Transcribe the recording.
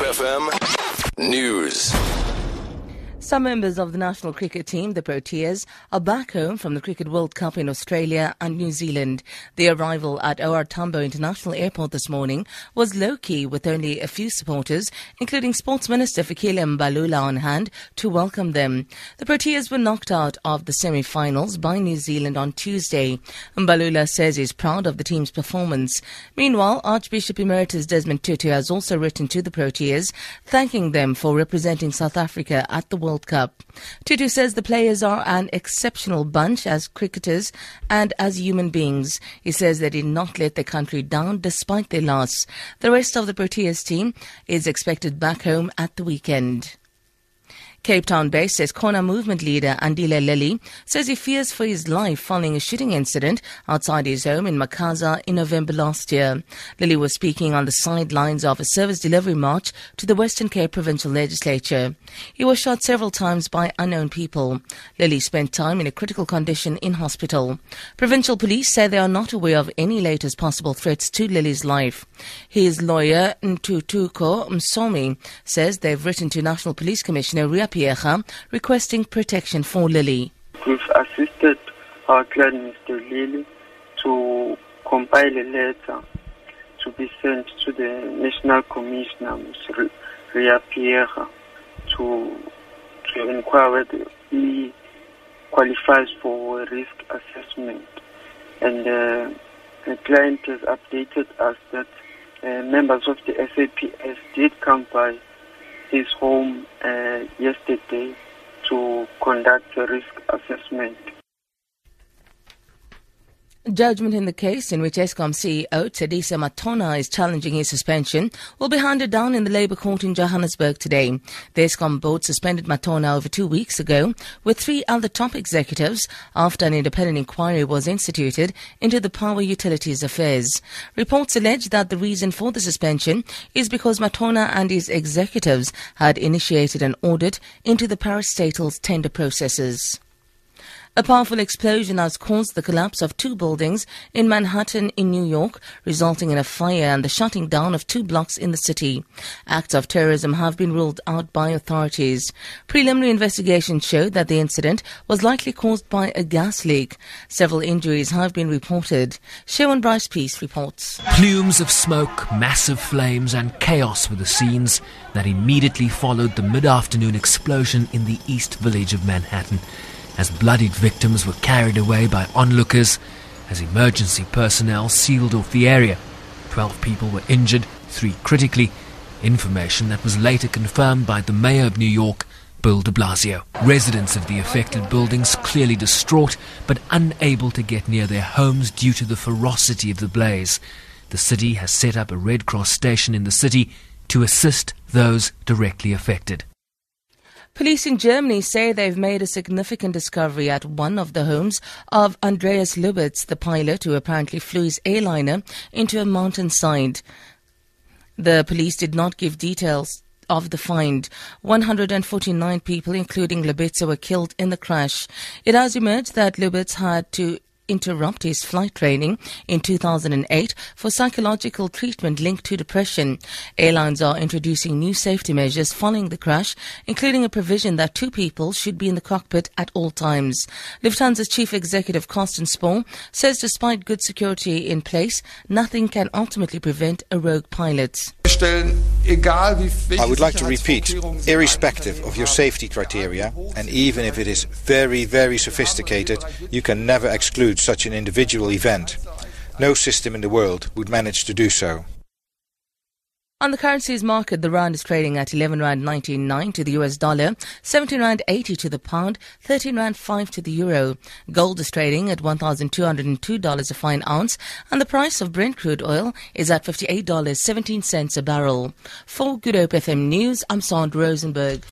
FM News. Some members of the national cricket team, the Proteas, are back home from the Cricket World Cup in Australia and New Zealand. Their arrival at OR Tambo International Airport this morning was low key with only a few supporters, including Sports Minister Fikile Mbalula on hand to welcome them. The Proteas were knocked out of the semi finals by New Zealand on Tuesday. Mbalula says he's proud of the team's performance. Meanwhile, Archbishop Emeritus Desmond Tutu has also written to the Proteas, thanking them for representing South Africa at the World World Cup. Tutu says the players are an exceptional bunch as cricketers and as human beings. He says they did not let the country down despite their loss. The rest of the Proteas team is expected back home at the weekend. Cape Town based Ses'khona movement leader Andile Lili says he fears for his life following a shooting incident outside his home in Makhaza in November last year. Lili was speaking on the sidelines of a service delivery march to the Western Cape Provincial Legislature. He was shot several times by unknown people. Lili spent time in a critical condition in hospital. Provincial police say they are not aware of any latest possible threats to Lili's life. His lawyer, Ntutuko Msomi, says they've written to National Police Commissioner Ria Requesting protection for Lili. We've assisted our client, Mr. Lili to compile a letter to be sent to the National Commissioner, Mr. Ria Pierre, to, to inquire whether he qualifies for risk assessment. And uh, the client has updated us that uh, members of the SAPS did come by his home uh, yesterday to conduct a risk assessment. Judgment in the case in which Eskom CEO Tshediso Matona is challenging his suspension will be handed down in the Labour Court in Johannesburg today. The Eskom board suspended Matona over two weeks ago with three other top executives after an independent inquiry was instituted into the power utilities affairs. Reports allege that the reason for the suspension is because Matona and his executives had initiated an audit into the parastatal's tender processes. A powerful explosion has caused the collapse of two buildings in Manhattan in New York, resulting in a fire and the shutting down of two blocks in the city. Acts of terrorism have been ruled out by authorities. Preliminary investigations showed that the incident was likely caused by a gas leak. Several injuries have been reported. Sharon Bryce Peace reports. Plumes of smoke, massive flames, and chaos were the scenes that immediately followed the mid afternoon explosion in the East Village of Manhattan as bloodied victims were carried away by onlookers as emergency personnel sealed off the area. Twelve people were injured, three critically, information that was later confirmed by the mayor of New York, Bill de Blasio. Residents of the affected buildings clearly distraught but unable to get near their homes due to the ferocity of the blaze. The city has set up a Red Cross station in the city to assist those directly affected. Police in Germany say they've made a significant discovery at one of the homes of Andreas Lubitz, the pilot who apparently flew his airliner into a mountainside. The police did not give details of the find. 149 people, including Lubitz, were killed in the crash. It has emerged that Lubitz had to interrupt his flight training in 2008 for psychological treatment linked to depression. Airlines are introducing new safety measures following the crash, including a provision that two people should be in the cockpit at all times. Lufthansa's chief executive Carsten Spohr says despite good security in place, nothing can ultimately prevent a rogue pilot. I would like to repeat, irrespective of your safety criteria, and even if it is very, very sophisticated, you can never exclude such an individual event. No system in the world would manage to do so. On the currencies market, the rand is trading at 11 rand 99 to the US dollar, 17 rand 80 to the pound, 13 rand 5 to the euro. Gold is trading at $1,202 a fine ounce, and the price of Brent crude oil is at $58.17 a barrel. For Good Hope FM News, I'm Sandra Rosenberg.